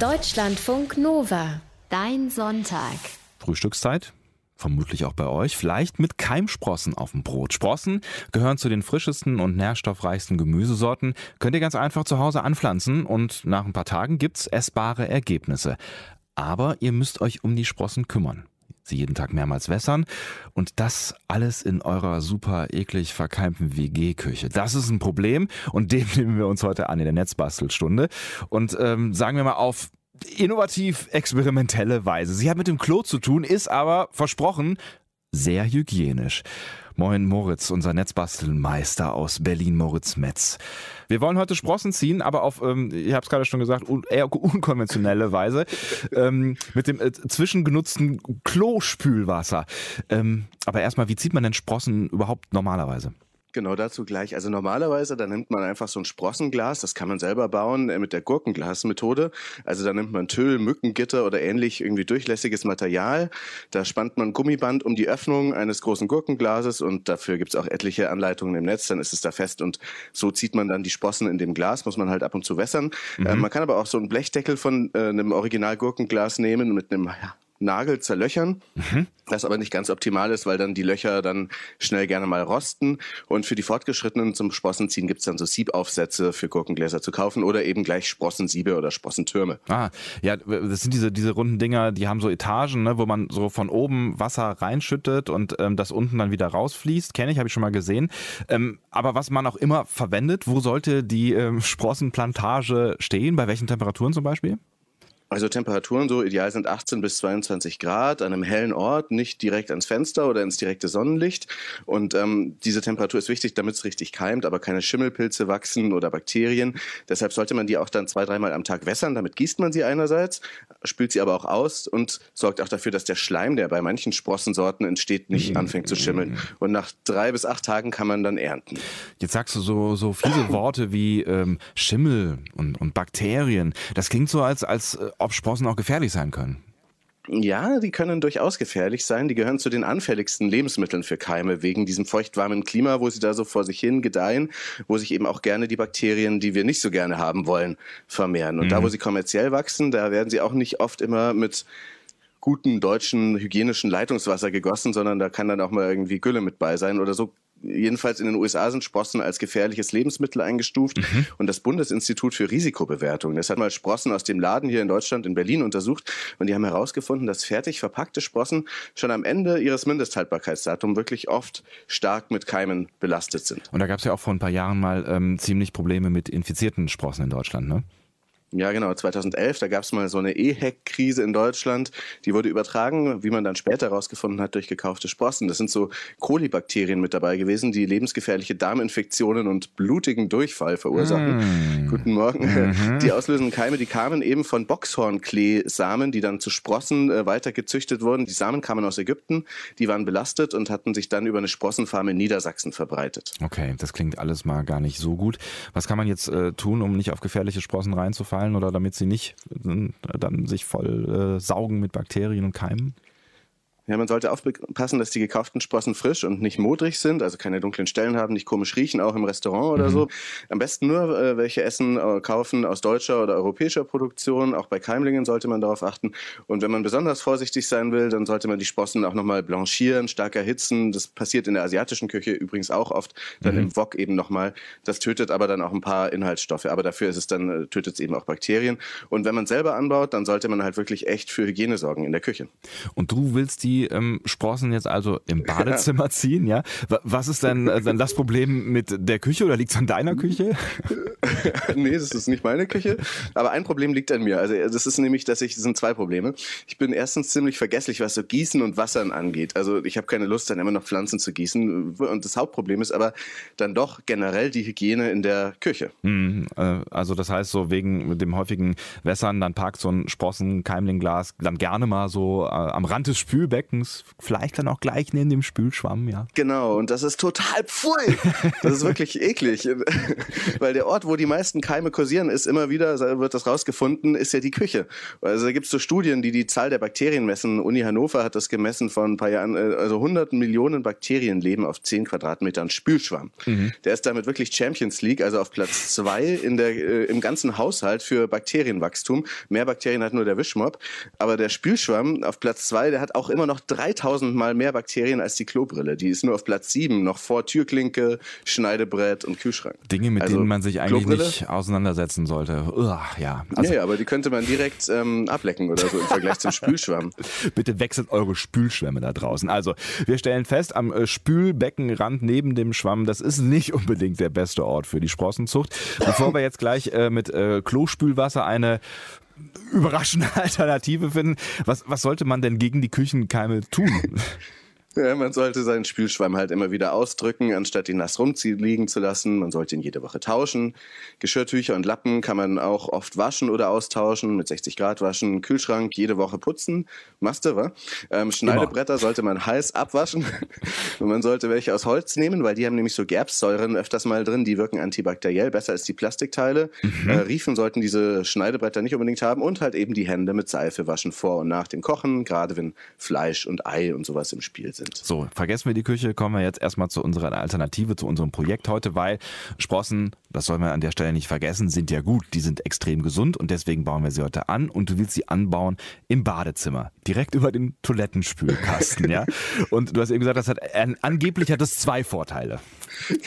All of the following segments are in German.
Deutschlandfunk Nova. Dein Sonntag. Frühstückszeit? Vermutlich auch bei euch. Vielleicht mit Keimsprossen auf dem Brot. Sprossen gehören zu den frischesten und nährstoffreichsten Gemüsesorten. Könnt ihr ganz einfach zu Hause anpflanzen und nach ein paar Tagen gibt's essbare Ergebnisse. Aber ihr müsst euch um die Sprossen kümmern sie jeden Tag mehrmals wässern und das alles in eurer super eklig verkeimten WG-Küche. Das ist ein Problem und dem nehmen wir uns heute an in der Netzbastelstunde und ähm, sagen wir mal auf innovativ experimentelle Weise. Sie hat mit dem Klo zu tun, ist aber versprochen sehr hygienisch. Moin Moritz, unser Netzbastelmeister aus Berlin, Moritz Metz. Wir wollen heute Sprossen ziehen, aber auf, ähm, ich habe es gerade schon gesagt, un eher unkonventionelle Weise, ähm, mit dem äh, zwischengenutzten Klospülwasser. Ähm, aber erstmal, wie zieht man denn Sprossen überhaupt normalerweise? Genau dazu gleich. Also normalerweise, da nimmt man einfach so ein Sprossenglas, das kann man selber bauen äh, mit der Gurkenglasmethode. Also da nimmt man Tüll, Mückengitter oder ähnlich irgendwie durchlässiges Material. Da spannt man Gummiband um die Öffnung eines großen Gurkenglases und dafür gibt's auch etliche Anleitungen im Netz, dann ist es da fest und so zieht man dann die Sprossen in dem Glas, muss man halt ab und zu wässern. Mhm. Äh, man kann aber auch so einen Blechdeckel von äh, einem Original Gurkenglas nehmen mit einem Nagel zerlöchern. Mhm. Das aber nicht ganz optimal ist, weil dann die Löcher dann schnell gerne mal rosten. Und für die Fortgeschrittenen zum Sprossenziehen gibt's dann so Siebaufsätze für Gurkengläser zu kaufen oder eben gleich Sprossensiebe oder Sprossentürme. Ah, ja, das sind diese, diese runden Dinger, die haben so Etagen, ne, wo man so von oben Wasser reinschüttet und ähm, das unten dann wieder rausfließt. Kenne ich, habe ich schon mal gesehen. Ähm, aber was man auch immer verwendet, wo sollte die ähm, Sprossenplantage stehen? Bei welchen Temperaturen zum Beispiel? Also Temperaturen so ideal sind 18 bis 22 Grad an einem hellen Ort, nicht direkt ans Fenster oder ins direkte Sonnenlicht. Und ähm, diese Temperatur ist wichtig, damit es richtig keimt, aber keine Schimmelpilze wachsen oder Bakterien. Deshalb sollte man die auch dann zwei, dreimal am Tag wässern. Damit gießt man sie einerseits, spült sie aber auch aus und sorgt auch dafür, dass der Schleim, der bei manchen Sprossensorten entsteht, nicht mhm. anfängt zu schimmeln. Und nach drei bis acht Tagen kann man dann ernten. Jetzt sagst du so, so viele Worte wie ähm, Schimmel und, und Bakterien. Das klingt so, als, als äh, ob Sprossen auch gefährlich sein können. Ja, die können durchaus gefährlich sein. Die gehören zu den anfälligsten Lebensmitteln für Keime wegen diesem feuchtwarmen Klima, wo sie da so vor sich hin gedeihen, wo sich eben auch gerne die Bakterien, die wir nicht so gerne haben wollen, vermehren. Und mhm. da, wo mhm. sie kommerziell wachsen, da werden sie auch nicht oft immer mit guten deutschen hygienischen Leitungswasser gegossen, sondern da kann dann auch mal irgendwie Gülle mit bei sein oder so jedenfalls in den USA sind Sprossen als gefährliches Lebensmittel eingestuft mhm. und das Bundesinstitut für Risikobewertung, das hat mal Sprossen aus dem Laden hier in Deutschland in Berlin untersucht und die haben herausgefunden, dass fertig verpackte Sprossen schon am Ende ihres Mindesthaltbarkeitsdatums wirklich oft stark mit Keimen belastet sind. Und da gab es ja auch vor ein paar Jahren mal ähm, ziemlich Probleme mit infizierten Sprossen in Deutschland, ne? Ja, genau, 2011, da gab es mal so eine EHEC-Krise in Deutschland. Die wurde übertragen, wie man dann später herausgefunden hat, durch gekaufte Sprossen. Das sind so Kolibakterien mit dabei gewesen, die lebensgefährliche Darminfektionen und blutigen Durchfall verursachen. Mm. Guten Morgen. Mhm. Die auslösenden Keime, die kamen eben von Boxhornklee-Samen, die dann zu Sprossen äh, weiter gezüchtet wurden. Die Samen kamen aus Ägypten, die waren belastet und hatten sich dann über eine Sprossenfarm in Niedersachsen verbreitet. Okay, das klingt alles mal gar nicht so gut. Was kann man jetzt äh, tun, um nicht auf gefährliche Sprossen reinzufallen? Fallen oder damit sie nicht äh, dann sich voll äh, saugen mit Bakterien und Keimen? Ja, man sollte aufpassen, dass die gekauften Sprossen frisch und nicht modrig sind, also keine dunklen Stellen haben, nicht komisch riechen, auch im Restaurant oder mhm. so. Am besten nur äh, welche Essen äh, kaufen aus deutscher oder europäischer Produktion. Auch bei Keimlingen sollte man darauf achten. Und wenn man besonders vorsichtig sein will, dann sollte man die Sprossen auch nochmal blanchieren, stark erhitzen. Das passiert in der asiatischen Küche übrigens auch oft. Dann mhm. im Wok eben nochmal. Das tötet aber dann auch ein paar Inhaltsstoffe. Aber dafür ist es dann, äh, tötet es eben auch Bakterien. Und wenn man selber anbaut, dann sollte man halt wirklich echt für Hygiene sorgen in der Küche. Und du willst die ähm, Sprossen jetzt also im Badezimmer ziehen, ja? Was ist denn äh, dann das Problem mit der Küche oder liegt es an deiner Küche? nee, das ist nicht meine Küche. Aber ein Problem liegt an mir. Also das ist nämlich, dass ich, das sind zwei Probleme. Ich bin erstens ziemlich vergesslich, was so Gießen und Wassern angeht. Also ich habe keine Lust, dann immer noch Pflanzen zu gießen. Und das Hauptproblem ist aber dann doch generell die Hygiene in der Küche. Hm, also das heißt so wegen dem häufigen Wässern, dann parkt so ein Sprossen, Keimlingglas dann gerne mal so äh, am Rand des Spülbecks Spülbeckens, vielleicht dann auch gleich neben dem Spülschwamm, ja. Genau, und das ist total pfui. Das ist wirklich eklig. Weil der Ort, wo die meisten Keime kursieren, ist immer wieder, wird das rausgefunden, ist ja die Küche. Also da gibt es so Studien, die die Zahl der Bakterien messen. Uni Hannover hat das gemessen von ein paar Jahren, äh, also 100 Millionen Bakterien leben auf 10 Quadratmetern Spülschwamm. Mhm. Der ist damit wirklich Champions League, also auf Platz zwei in der, äh, im ganzen Haushalt für Bakterienwachstum. Mehr Bakterien hat nur der Wischmopp. Aber der Spülschwamm auf Platz zwei, der hat auch immer noch 3000 mal mehr Bakterien als die Klobrille. Die ist nur auf Platz sieben, noch vor Türklinke, Schneidebrett und Kühlschrank. Dinge, mit also, denen man sich eigentlich Klobrille? nicht auseinandersetzen sollte. Uah, ja. Also, nee, aber die könnte man direkt ähm, ablecken oder so im Vergleich zum Spülschwamm. Bitte wechselt eure Spülschwämme da draußen. Also, wir stellen fest, am äh, Spülbeckenrand neben dem Schwamm, das ist nicht unbedingt der beste Ort für die Sprossenzucht. Bevor wir jetzt gleich äh, mit äh, Klospülwasser eine überraschende Alternative finden, was, was sollte man denn gegen die Küchenkeime tun? Ja, man sollte seinen Spülschwamm halt immer wieder ausdrücken, anstatt ihn nass rumliegen zu lassen. Man sollte ihn jede Woche tauschen. Geschirrtücher und Lappen kann man auch oft waschen oder austauschen, mit 60 Grad waschen. Kühlschrank jede Woche putzen. Machst du, wa? Ähm, Schneidebretter immer. sollte man heiß abwaschen. und man sollte welche aus Holz nehmen, weil die haben nämlich so Gerbsäuren öfters mal drin. Die wirken antibakteriell, besser als die Plastikteile. Mhm. Äh, Riefen sollten diese Schneidebretter nicht unbedingt haben und halt eben die Hände mit Seife waschen vor und nach dem Kochen, gerade wenn Fleisch und Ei und sowas im Spiel sind sind. So, vergessen wir die Küche, kommen wir jetzt erstmal zu unserer Alternative, zu unserem Projekt heute, weil Sprossen, das soll man an der Stelle nicht vergessen, sind ja gut. Die sind extrem gesund und deswegen bauen wir sie heute an und du willst sie anbauen im Badezimmer, direkt über den Toilettenspülkasten, ja? Und du hast eben gesagt, das hat angeblich hat das zwei Vorteile.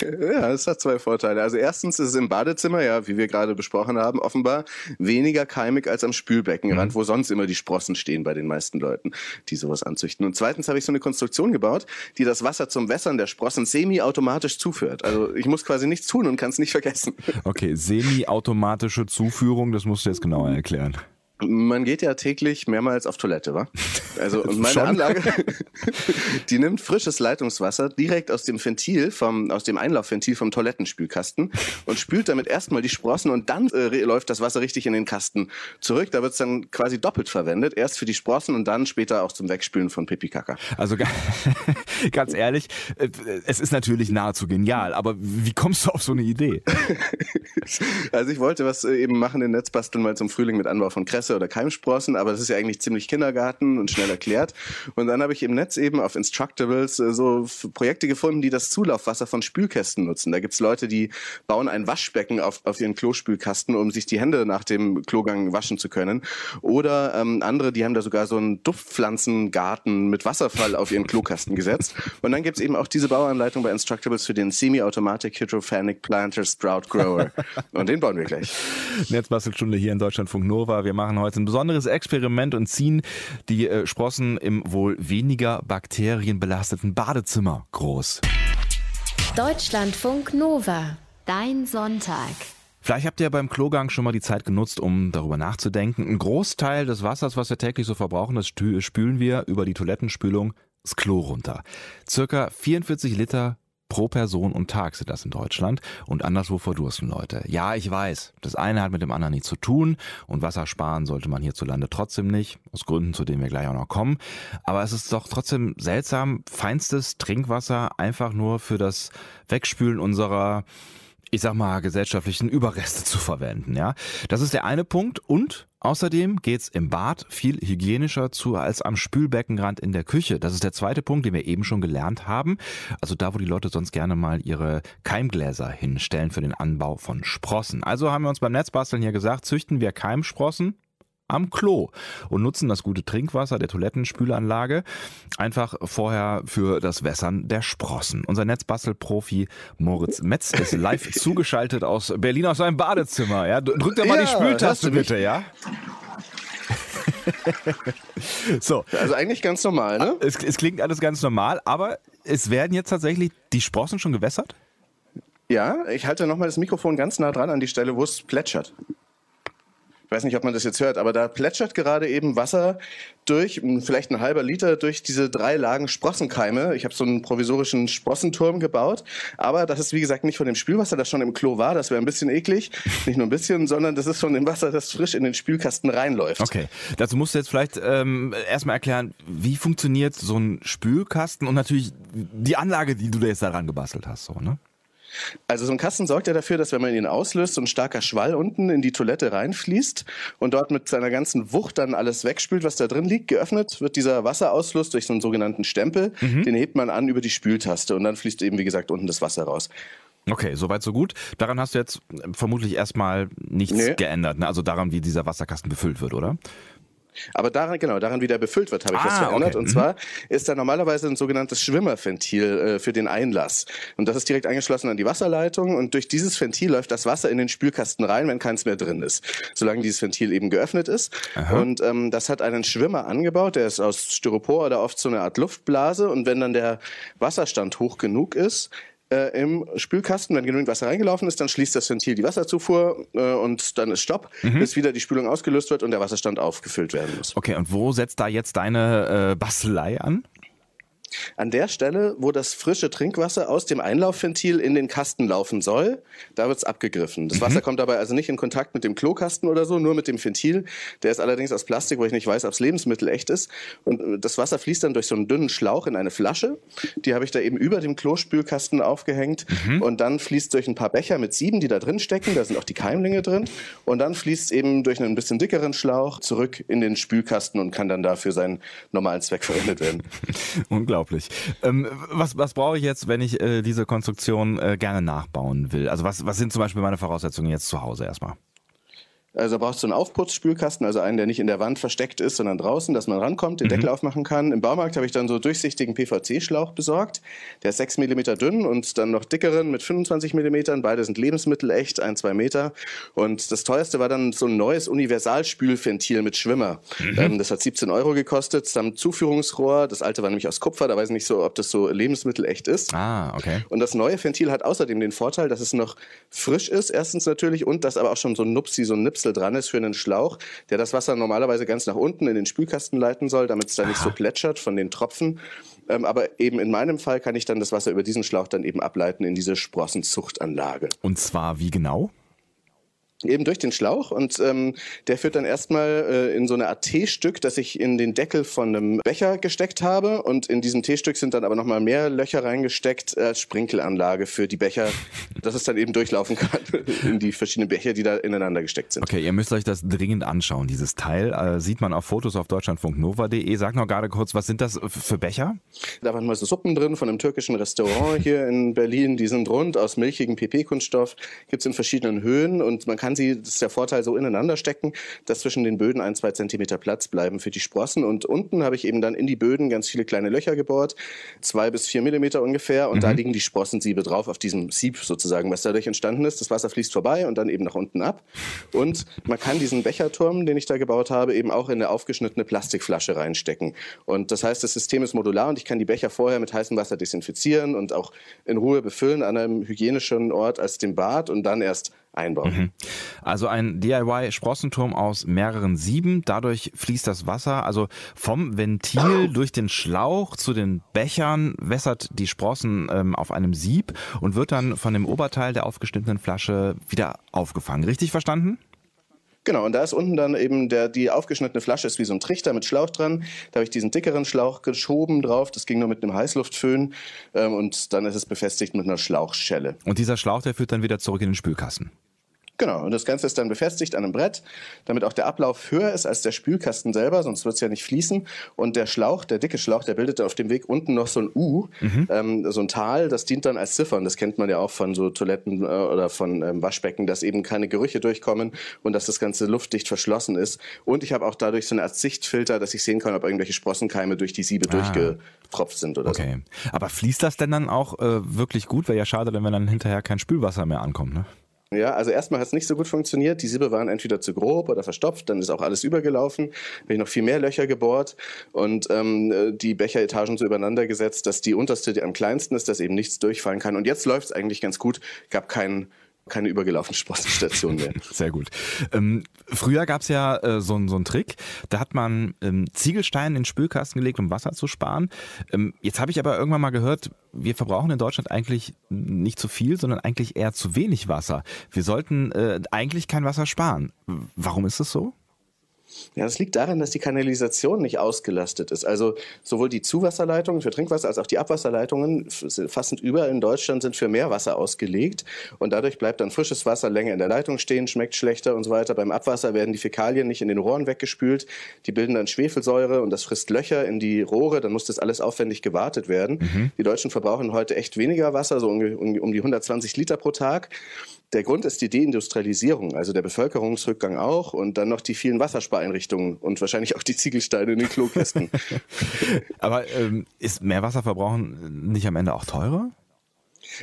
Ja, es hat zwei Vorteile. Also erstens ist es im Badezimmer, ja, wie wir gerade besprochen haben, offenbar weniger keimig als am Spülbeckenrand, mhm. wo sonst immer die Sprossen stehen bei den meisten Leuten, die sowas anzüchten. Und zweitens habe ich so eine Konstruktion gebaut, die das Wasser zum Wässern der Sprossen semi-automatisch zuführt. Also ich muss quasi nichts tun und kann es nicht vergessen. Okay, semi-automatische Zuführung, das musst du jetzt genauer erklären. Man geht ja täglich mehrmals auf Toilette, wa? Also und meine Anlage, die nimmt frisches Leitungswasser direkt aus dem Ventil vom aus dem Einlaufventil vom Toilettenspülkasten und spült damit erstmal die Sprossen und dann äh, läuft das Wasser richtig in den Kasten zurück. Da wird es dann quasi doppelt verwendet, erst für die Sprossen und dann später auch zum Wegspülen von Pipi Kaka. Also ganz ehrlich, äh, es ist natürlich nahezu genial, aber wie kommst du auf so eine Idee? also ich wollte was äh, eben machen in Netzbasteln mal zum Frühling mit Anbau von Kresse oder Keimsprossen, aber das ist ja eigentlich ziemlich Kindergarten und schnell erklärt. Und dann habe ich im Netz eben auf Instructables äh, so Projekte gefunden, die das Zulaufwasser von Spülkästen nutzen. Da gibt es Leute, die bauen ein Waschbecken auf, auf ihren Klospülkasten, um sich die Hände nach dem Klogang waschen zu können. Oder ähm, andere, die haben da sogar so einen Duftpflanzengarten mit Wasserfall auf ihren Klokasten gesetzt. Und dann gibt es eben auch diese Bauanleitung bei Instructables für den Semi-Automatic Hydrophanic Planter Sprout Grower. Und den bauen wir gleich. Netzbastelstunde hier in Deutschlandfunk Nova. Wir machen heute ein besonderes Experiment und ziehen die äh, Sprossen im wohl weniger bakterienbelasteten Badezimmer groß. Deutschlandfunk Nova, dein Sonntag. Vielleicht habt ihr beim Klogang schon mal die Zeit genutzt, um darüber nachzudenken. Ein Großteil des Wassers, was wir täglich so verbrauchen, das spülen wir über die Toilettenspülung das Klo runter. Circa 44 Liter pro Person und Tag sind das in Deutschland und anderswo verdursten Leute. Ja, ich weiß, das eine hat mit dem anderen nichts zu tun und Wasser sparen sollte man hierzulande trotzdem nicht, aus Gründen, zu denen wir gleich auch noch kommen. Aber es ist doch trotzdem seltsam, feinstes Trinkwasser einfach nur für das Wegspülen unserer ich sag mal, gesellschaftlichen Überreste zu verwenden, ja. Das ist der eine Punkt und Außerdem geht's im Bad viel hygienischer zu als am Spülbeckenrand in der Küche. Das ist der zweite Punkt, den wir eben schon gelernt haben. Also da, wo die Leute sonst gerne mal ihre Keimgläser hinstellen für den Anbau von Sprossen. Also haben wir uns beim Netzbasteln hier gesagt, züchten wir Keimsprossen am Klo und nutzen das gute Trinkwasser der Toilettenspülanlage einfach vorher für das Wässern der Sprossen. Unser Netzbastelprofi Moritz Metz ist live zugeschaltet aus Berlin aus seinem Badezimmer. Ja, drückt er mal ja, die Spültaste bitte, ja? so. Also eigentlich ganz normal, ne? Es, es klingt alles ganz normal, aber es werden jetzt tatsächlich die Sprossen schon gewässert? Ja, ich halte nochmal das Mikrofon ganz nah dran an die Stelle, wo es plätschert. Ich weiß nicht, ob man das jetzt hört, aber da plätschert gerade eben Wasser durch, vielleicht ein halber Liter durch diese drei Lagen Sprossenkeime. Ich habe so einen provisorischen Sprossenturm gebaut, aber das ist wie gesagt nicht von dem Spülwasser, das schon im Klo war. Das wäre ein bisschen eklig, nicht nur ein bisschen, sondern das ist von dem Wasser, das frisch in den Spülkasten reinläuft. Okay, dazu musst du jetzt vielleicht ähm, erstmal erklären, wie funktioniert so ein Spülkasten und natürlich die Anlage, die du da jetzt daran gebastelt hast, so ne? Also so ein Kasten sorgt ja dafür, dass wenn man ihn auslöst, so ein starker Schwall unten in die Toilette reinfließt und dort mit seiner ganzen Wucht dann alles wegspült, was da drin liegt. Geöffnet wird dieser Wasserauslust durch so einen sogenannten Stempel. Mhm. Den hebt man an über die Spültaste und dann fließt eben, wie gesagt, unten das Wasser raus. Okay, soweit so gut. Daran hast du jetzt vermutlich erstmal nichts nee. geändert, ne? also daran, wie dieser Wasserkasten befüllt wird, oder? Aber daran, genau, daran, wie der befüllt wird, habe ich ah, was verändert. Okay. Und mhm. zwar ist da normalerweise ein sogenanntes Schwimmerventil äh, für den Einlass. Und das ist direkt angeschlossen an die Wasserleitung. Und durch dieses Ventil läuft das Wasser in den Spülkasten rein, wenn keins mehr drin ist. Solange dieses Ventil eben geöffnet ist. Aha. Und ähm, das hat einen Schwimmer angebaut, der ist aus Styropor oder oft so eine Art Luftblase. Und wenn dann der Wasserstand hoch genug ist, äh, im Spülkasten. Wenn genügend Wasser reingelaufen ist, dann schließt das Ventil die Wasserzufuhr äh, und dann ist Stopp, mhm. bis wieder die Spülung ausgelöst wird und der Wasserstand aufgefüllt werden muss. Okay, und wo setzt da jetzt deine äh, Bastelei an? An der Stelle, wo das frische Trinkwasser aus dem Einlaufventil in den Kasten laufen soll, da wird es abgegriffen. Das mhm. Wasser kommt dabei also nicht in Kontakt mit dem Klokasten oder so, nur mit dem Ventil. Der ist allerdings aus Plastik, wo ich nicht weiß, ob es Lebensmittel echt ist. Und äh, das Wasser fließt dann durch so einen dünnen Schlauch in eine Flasche. Die habe ich da eben über dem Klospülkasten aufgehängt. Mhm. Und dann fließt durch ein paar Becher mit sieben, die da drin stecken. Da sind auch die Keimlinge drin. Und dann fließt es eben durch einen bisschen dickeren Schlauch zurück in den Spülkasten und kann dann dafür seinen normalen Zweck verwendet werden. Unglaublich unglaublich. Ähm, was, was brauche ich jetzt, wenn ich äh, diese Konstruktion äh, gerne nachbauen will? Also was, was sind zum Beispiel meine Voraussetzungen jetzt zu Hause erstmal? Also brauchst du einen Aufputzspülkasten, also einen, der nicht in der Wand versteckt ist, sondern draußen, dass man rankommt, den mhm. Deckel aufmachen kann. Im Baumarkt habe ich dann so durchsichtigen PVC-Schlauch besorgt. Der ist 6 mm dünn und dann noch dickeren mit 25 mm. Beide sind lebensmittelecht, ein, zwei Meter. Und das teuerste war dann so ein neues Universalspülventil mit Schwimmer. Mhm. Ähm, das hat 17 Euro gekostet, samt Zuführungsrohr. Das alte war nämlich aus Kupfer, da weiß ich nicht so, ob das so lebensmittelecht ist. Ah, okay. Und das neue Ventil hat außerdem den Vorteil, dass es noch frisch ist, erstens natürlich, und dass aber auch schon so ein Nupsi, so ein Nips Stöpsel dran ist für einen Schlauch, der das Wasser normalerweise ganz nach unten in den Spülkasten leiten soll, damit es da nicht so plätschert von den Tropfen. Ähm, aber eben in meinem Fall kann ich dann das Wasser über diesen Schlauch dann eben ableiten in diese Sprossenzuchtanlage. Und zwar wie genau? Eben durch den Schlauch und ähm, der führt dann erstmal äh, in so eine Art T-Stück, das ich in den Deckel von einem Becher gesteckt habe und in diesem T-Stück sind dann aber nochmal mehr Löcher reingesteckt als Sprinkelanlage für die Becher, dass es dann eben durchlaufen kann in die verschiedenen Becher, die da ineinander gesteckt sind. Okay, ihr müsst euch das dringend anschauen, dieses Teil. Äh, sieht man auf Fotos auf deutschlandfunknova.de. Sag noch gerade kurz, was sind das für Becher? Da waren mal so Suppen drin von einem türkischen Restaurant hier in Berlin. Die sind rund aus milchigem PP-Kunststoff, gibt es in verschiedenen Höhen und man kann kann sie, das ist der Vorteil, so ineinander stecken, dass zwischen den Böden ein, zwei Zentimeter Platz bleiben für die Sprossen. Und unten habe ich eben dann in die Böden ganz viele kleine Löcher gebohrt, zwei bis vier Millimeter ungefähr. Und mhm. da liegen die Sprossensiebe drauf, auf diesem Sieb sozusagen, was dadurch entstanden ist. Das Wasser fließt vorbei und dann eben nach unten ab. Und man kann diesen Becherturm, den ich da gebaut habe, eben auch in eine aufgeschnittene Plastikflasche reinstecken. Und das heißt, das System ist modular und ich kann die Becher vorher mit heißem Wasser desinfizieren und auch in Ruhe befüllen an einem hygienischen Ort als dem Bad und dann erst einbauen. Mhm. Also ein DIY-Sprossenturm aus mehreren Sieben. Dadurch fließt das Wasser, also vom Ventil durch den Schlauch zu den Bechern, wässert die Sprossen ähm, auf einem Sieb und wird dann von dem Oberteil der aufgeschnittenen Flasche wieder aufgefangen. Richtig verstanden? Genau, und da ist unten dann eben der, die aufgeschnittene Flasche ist wie so ein Trichter mit Schlauch dran. Da habe ich diesen dickeren Schlauch geschoben drauf. Das ging nur mit einem Heißluftföhn. Ähm, und dann ist es befestigt mit einer Schlauchschelle. Und dieser Schlauch, der führt dann wieder zurück in den Spülkasten. Genau, und das Ganze ist dann befestigt an einem Brett, damit auch der Ablauf höher ist als der Spülkasten selber, sonst wird es ja nicht fließen. Und der Schlauch, der dicke Schlauch, der bildet auf dem Weg unten noch so ein U, mhm. ähm, so ein Tal, das dient dann als Ziffern. Das kennt man ja auch von so Toiletten äh, oder von ähm, Waschbecken, dass eben keine Gerüche durchkommen und dass das Ganze luftdicht verschlossen ist. Und ich habe auch dadurch so eine Art Sichtfilter, dass ich sehen kann, ob irgendwelche Sprossenkeime durch die Siebe ah. durchgetropft sind oder okay. so. Aber fließt das denn dann auch äh, wirklich gut? Wäre ja schade, wenn dann hinterher kein Spülwasser mehr ankommt, ne? Ja, also erstmal hat es nicht so gut funktioniert. Die Siebe waren entweder zu grob oder verstopft, dann ist auch alles übergelaufen. Habe ich noch viel mehr Löcher gebohrt und ähm, die Becheretagen so übereinander gesetzt, dass die unterste, die am kleinsten ist, dass eben nichts durchfallen kann. Und jetzt läuft es eigentlich ganz gut. Gab keinen keine übergelaufene Sprossenstation mehr. Sehr gut. Ähm, früher gab es ja äh, so, so einen Trick, da hat man ähm, Ziegelsteine in den Spülkasten gelegt, um Wasser zu sparen. Ähm, jetzt habe ich aber irgendwann mal gehört, wir verbrauchen in Deutschland eigentlich nicht zu viel, sondern eigentlich eher zu wenig Wasser. Wir sollten äh, eigentlich kein Wasser sparen. Warum ist das so? Ja, das liegt daran, dass die Kanalisation nicht ausgelastet ist. Also sowohl die Zuwasserleitungen für Trinkwasser als auch die Abwasserleitungen fast überall in Deutschland sind für Meerwasser ausgelegt und dadurch bleibt dann frisches Wasser länger in der Leitung stehen, schmeckt schlechter und so weiter. Beim Abwasser werden die Fäkalien nicht in den Rohren weggespült, die bilden dann Schwefelsäure und das frisst Löcher in die Rohre, dann muss das alles aufwendig gewartet werden. Mhm. Die Deutschen verbrauchen heute echt weniger Wasser, so um die 120 Liter pro Tag. Der Grund ist die Deindustrialisierung, also der Bevölkerungsrückgang auch und dann noch die vielen Wasserspareinrichtungen und wahrscheinlich auch die Ziegelsteine in den Klokästen. Aber ähm, ist Meerwasserverbrauchen nicht am Ende auch teurer?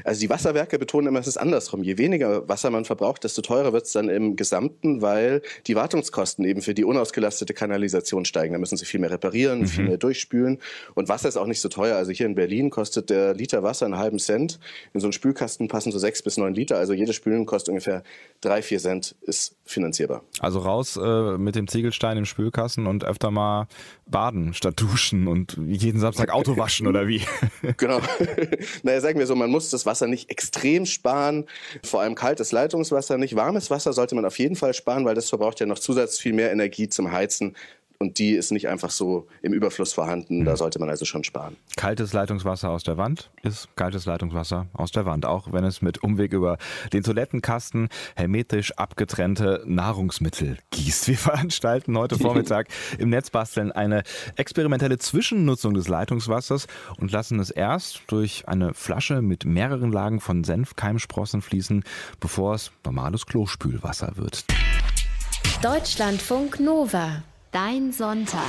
Also die Wasserwerke betonen immer, es ist andersrum. Je weniger Wasser man verbraucht, desto teurer wird es dann im Gesamten, weil die Wartungskosten eben für die unausgelastete Kanalisation steigen. Da müssen sie viel mehr reparieren, mhm. viel mehr durchspülen. Und Wasser ist auch nicht so teuer. Also hier in Berlin kostet der Liter Wasser einen halben Cent. In so einen Spülkasten passen so sechs bis neun Liter. Also jedes Spülen kostet ungefähr drei, vier Cent, ist finanzierbar. Also raus äh, mit dem Ziegelstein im Spülkasten und öfter mal baden statt duschen und jeden Samstag Auto waschen oder wie? genau. naja, sagen wir so, man muss das Wasser nicht extrem sparen, vor allem kaltes Leitungswasser nicht. Warmes Wasser sollte man auf jeden Fall sparen, weil das verbraucht ja noch zusätzlich viel mehr Energie zum Heizen und die ist nicht einfach so im Überfluss vorhanden. Da mhm. sollte man also schon sparen. Kaltes Leitungswasser aus der Wand ist kaltes Leitungswasser aus der Wand, auch wenn es mit Umweg über den Toilettenkasten hermetisch abgetrennte Nahrungsmittel gießt. Wir veranstalten heute Vormittag im Netzbasteln eine experimentelle Zwischennutzung des Leitungswassers und lassen es erst durch eine Flasche mit mehreren Lagen von Senfkeimsprossen fließen, bevor es normales Klospülwasser wird. Deutschlandfunk Nova Dein Sonntag.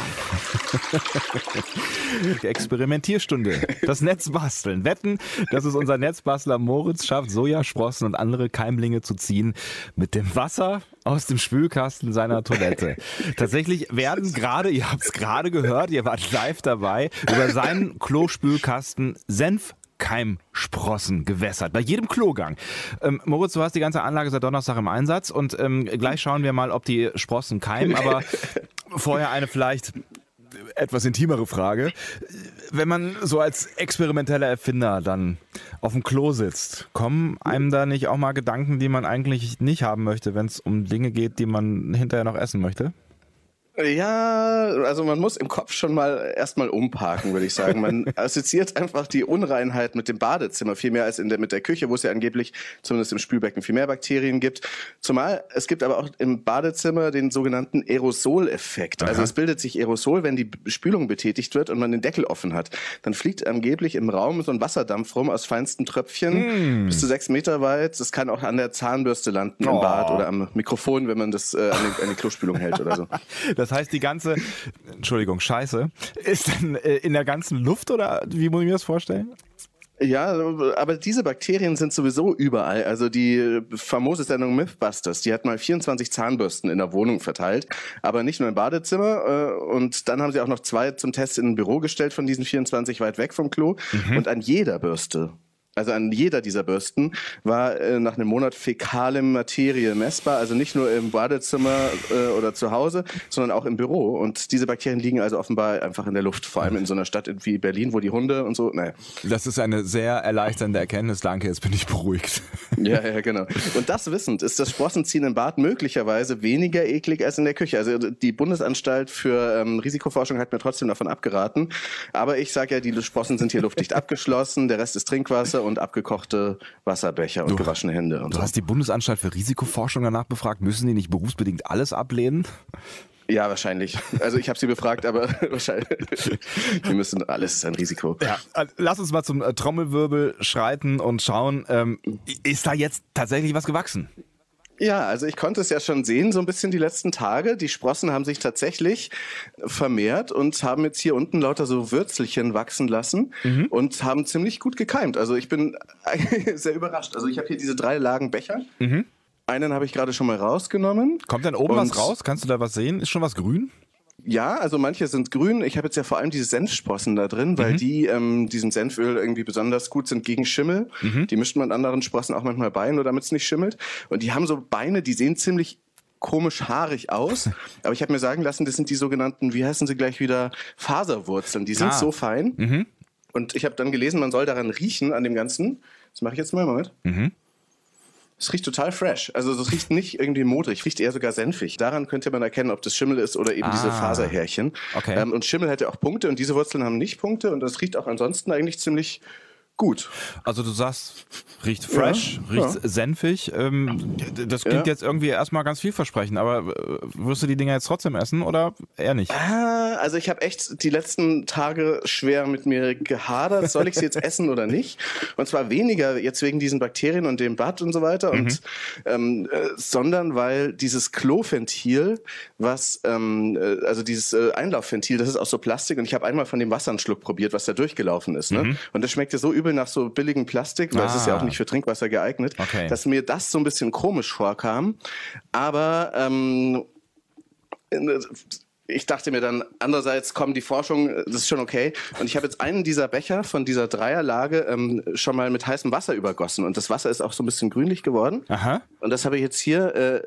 Experimentierstunde. Das Netz basteln. Wetten, dass es unser Netzbastler Moritz schafft, Sojasprossen und andere Keimlinge zu ziehen mit dem Wasser aus dem Spülkasten seiner Toilette. Tatsächlich werden gerade, ihr habt es gerade gehört, ihr wart live dabei, über seinen Klospülkasten Senf Keimsprossen gewässert. Bei jedem Klogang. Ähm, Moritz, du hast die ganze Anlage seit Donnerstag im Einsatz und ähm, gleich schauen wir mal, ob die Sprossen keimen. Aber vorher eine vielleicht etwas intimere Frage. Wenn man so als experimenteller Erfinder dann auf dem Klo sitzt, kommen einem da nicht auch mal Gedanken, die man eigentlich nicht haben möchte, wenn es um Dinge geht, die man hinterher noch essen möchte? Ja, also man muss im Kopf schon mal erstmal umparken, würde ich sagen. Man assoziiert einfach die Unreinheit mit dem Badezimmer viel mehr als in der, mit der Küche, wo es ja angeblich zumindest im Spülbecken viel mehr Bakterien gibt. Zumal es gibt aber auch im Badezimmer den sogenannten Aerosoleffekt. Also es bildet sich Aerosol, wenn die Spülung betätigt wird und man den Deckel offen hat. Dann fliegt angeblich im Raum so ein Wasserdampf rum aus feinsten Tröpfchen, mm. bis zu sechs Meter weit. Das kann auch an der Zahnbürste landen oh. im Bad oder am Mikrofon, wenn man das äh, an, die, an die Klospülung hält oder so. Das das heißt, die ganze, Entschuldigung, Scheiße, ist dann äh, in der ganzen Luft oder wie muss ich mir das vorstellen? Ja, aber diese Bakterien sind sowieso überall. Also die famose Sendung Mythbusters, die hat mal 24 Zahnbürsten in der Wohnung verteilt, aber nicht nur im Badezimmer. Äh, und dann haben sie auch noch zwei zum Test in ein Büro gestellt von diesen 24 weit weg vom Klo. Mhm. Und an jeder Bürste also an jeder dieser Bürsten, war äh, nach einem Monat fäkale Materie messbar. Also nicht nur im Badezimmer äh, oder zu Hause, sondern auch im Büro. Und diese Bakterien liegen also offenbar einfach in der Luft, vor allem in so einer Stadt wie Berlin, wo die Hunde und so, naja. Das ist eine sehr erleichternde Erkenntnis. Danke, jetzt bin ich beruhigt. Ja, ja, genau. Und das wissend ist das Sprossenziehen im Bad möglicherweise weniger eklig als in der Küche. Also die Bundesanstalt für ähm, Risikoforschung hat mir trotzdem davon abgeraten. Aber ich sage ja, die Sprossen sind hier luftdicht abgeschlossen, der Rest ist Trinkwasser und abgekochte Wasserbecher und du, gewaschene Hände. Und du so. hast die Bundesanstalt für Risikoforschung danach befragt. Müssen die nicht berufsbedingt alles ablehnen? Ja, wahrscheinlich. Also ich habe sie befragt, aber wahrscheinlich. Die müssen alles ist ein Risiko. Ja, äh, lass uns mal zum äh, Trommelwirbel schreiten und schauen, ähm, ist da jetzt tatsächlich was gewachsen? Ja, also ich konnte es ja schon sehen, so ein bisschen die letzten Tage. Die Sprossen haben sich tatsächlich vermehrt und haben jetzt hier unten lauter so Würzelchen wachsen lassen mhm. und haben ziemlich gut gekeimt. Also ich bin sehr überrascht. Also ich habe hier diese drei Lagen Becher. Mhm. Einen habe ich gerade schon mal rausgenommen. Kommt dann oben was raus? Kannst du da was sehen? Ist schon was grün? Ja, also manche sind grün. Ich habe jetzt ja vor allem diese Senfsprossen da drin, weil Mhm. die ähm, diesem Senföl irgendwie besonders gut sind gegen Schimmel. Mhm. Die mischt man anderen Sprossen auch manchmal bei, nur damit es nicht schimmelt. Und die haben so Beine, die sehen ziemlich komisch haarig aus. Aber ich habe mir sagen lassen, das sind die sogenannten, wie heißen sie gleich wieder, Faserwurzeln. Die sind Ah. so fein. Mhm. Und ich habe dann gelesen, man soll daran riechen, an dem Ganzen. Das mache ich jetzt mal, Moment. Mhm. Es riecht total fresh. Also es riecht nicht irgendwie modrig, riecht eher sogar senfig. Daran könnte man erkennen, ob das Schimmel ist oder eben diese Ah. Faserhärchen. Okay. Ähm, und Schimmel hätte auch Punkte und diese Wurzeln haben nicht Punkte und das riecht auch ansonsten eigentlich ziemlich gut. Also du sagst, riecht fresh, Ja, riecht senfig. Ähm, das klingt Ja. jetzt irgendwie erstmal ganz vielversprechend, aber äh, wirst du die Dinger jetzt trotzdem essen oder eher nicht? Ah, also ich habe echt die letzten Tage schwer mit mir gehadert, soll ich sie jetzt essen oder nicht? Und zwar weniger jetzt wegen diesen Bakterien und dem Bad und so weiter, und, ähm, äh, sondern weil dieses Kloventil, was, ähm, äh, also dieses äh, Einlaufventil, das ist aus so Plastik und ich habe einmal von dem Wasser einen Schluck probiert, was da durchgelaufen ist. Ne? Und das schmeckte so übel nach so billigem Plastik, weil es ist ja auch Ah. nicht für Trinkwasser geeignet, Okay. dass mir das so ein bisschen komisch vorkam. Aber ähm, ich dachte mir dann, andererseits kommen die Forschung, das ist schon okay. Und ich habe jetzt einen dieser Becher von dieser Dreierlage ähm, schon mal mit heißem Wasser übergossen. Und das Wasser ist auch so ein bisschen grünlich geworden. Aha. Und das habe ich jetzt hier, äh,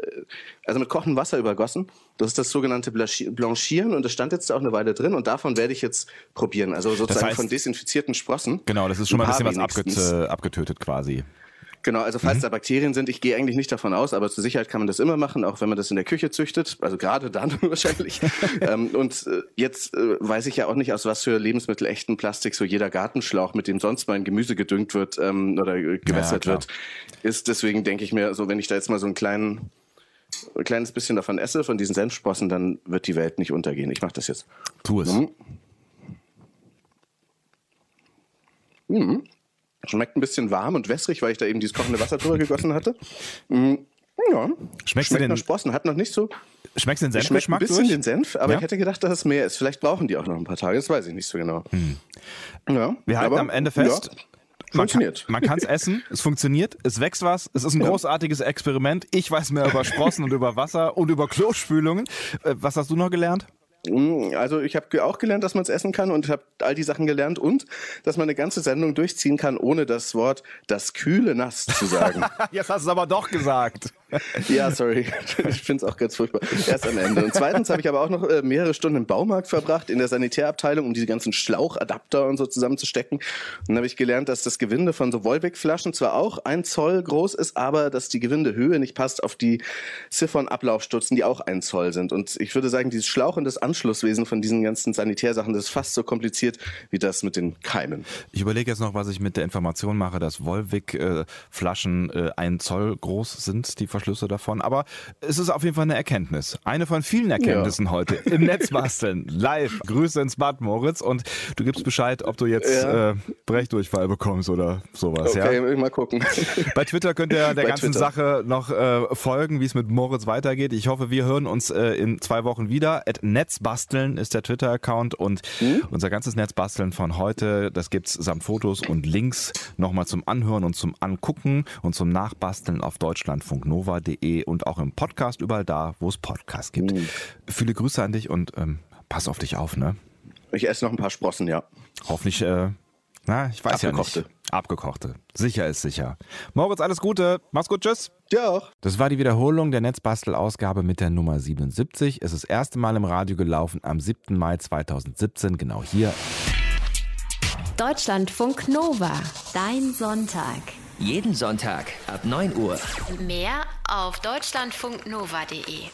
also mit kochendem Wasser übergossen. Das ist das sogenannte Blanchi- Blanchieren und das stand jetzt auch eine Weile drin und davon werde ich jetzt probieren. Also sozusagen heißt- von desinfizierten Sprossen. Genau, das ist schon mal ein bisschen was äh, abgetötet quasi. Genau, also falls da Bakterien sind, ich gehe eigentlich nicht davon aus, aber zur Sicherheit kann man das immer machen, auch wenn man das in der Küche züchtet, also gerade dann wahrscheinlich. ähm, und äh, jetzt äh, weiß ich ja auch nicht, aus was für Lebensmittel echten Plastik so jeder Gartenschlauch, mit dem sonst mein Gemüse gedüngt wird ähm, oder gewässert klar. wird, ist. Deswegen denke ich mir, so wenn ich da jetzt mal so einen kleinen ein kleines bisschen davon esse, von diesen Senfsprossen, dann wird die Welt nicht untergehen. Ich mache das jetzt. Tu es. Schmeckt ein bisschen warm und wässrig, weil ich da eben dieses kochende Wasser drüber gegossen hatte. Mm, Ja, schmeckt den- nach Sprossen. Hat noch nicht so Schmeckst du den Es schmeckt ein bisschen durch? den Senf, aber Ja? ich hätte gedacht, dass es mehr ist. Vielleicht brauchen die auch noch ein paar Tage, das weiß ich nicht so genau. Ja, Hm. Wir halten aber, am Ende fest. Ja, Man kann funktioniert. man kann es essen, es funktioniert, es wächst was, es ist ein großartiges Experiment. Ich weiß mehr über Sprossen und über Wasser und über Klospülungen. Äh, Was hast du noch gelernt? Mm, Also ich habe auch gelernt, dass man es essen kann und habe all die Sachen gelernt und dass man eine ganze Sendung durchziehen kann, ohne das Wort das kühle Nass zu sagen. Jetzt hast du es aber doch gesagt. Ja, sorry. Ich finde es auch ganz furchtbar. Erst am Ende. Und zweitens habe ich aber auch noch äh, mehrere Stunden im Baumarkt verbracht, in der Sanitärabteilung, um diese ganzen Schlauchadapter und so zusammenzustecken. Und dann habe ich gelernt, dass das Gewinde von so Wolbeck-Flaschen zwar auch ein Zoll groß ist, aber dass die Gewindehöhe nicht passt auf die Siphon-Ablaufstutzen, die auch ein Zoll sind. Und ich würde sagen, dieses Schlauch und das Anschlusswesen von diesen ganzen Sanitärsachen, das ist fast so kompliziert wie das mit den Keimen. Ich überlege jetzt noch, was ich mit der Information mache, dass Volvic-Flaschen äh, ein Zoll groß sind, die Verschlüsse davon. Aber es ist auf jeden Fall eine Erkenntnis. Eine von vielen Erkenntnissen heute im Netz basteln. Live. Grüße ins Bad, Moritz. Und du gibst Bescheid, ob du jetzt Ja. äh, Brechdurchfall bekommst oder sowas. Ja? Okay, mal gucken. Bei Twitter könnt ihr der Bei ganzen Twitter. Sache noch äh, folgen, wie es mit Moritz weitergeht. Ich hoffe, wir hören uns äh, in zwei Wochen wieder. At Netzbasteln ist der Twitter-Account und Hm? unser ganzes Netzbasteln von heute, das gibt's samt Fotos und Links nochmal zum Anhören und zum Angucken und zum Nachbasteln auf deutschlandfunknova.de und auch im Podcast überall da, wo es Podcasts gibt. Hm. Viele Grüße an dich und ähm, pass auf dich auf, ne? Ich esse noch ein paar Sprossen, ja. Hoffentlich, äh, na, ich weiß Abgekochte. ja nicht. Abgekochte. Sicher ist sicher. Moritz, alles Gute. Mach's gut, tschüss. Ja auch. Das war die Wiederholung der Netzbastel-Ausgabe mit der Nummer 77. Es ist das erste Mal im Radio gelaufen am 7. Mai 2017, genau hier. Deutschlandfunk Nova. Dein Sonntag. Jeden Sonntag ab 9 Uhr. Mehr auf deutschlandfunknova.de.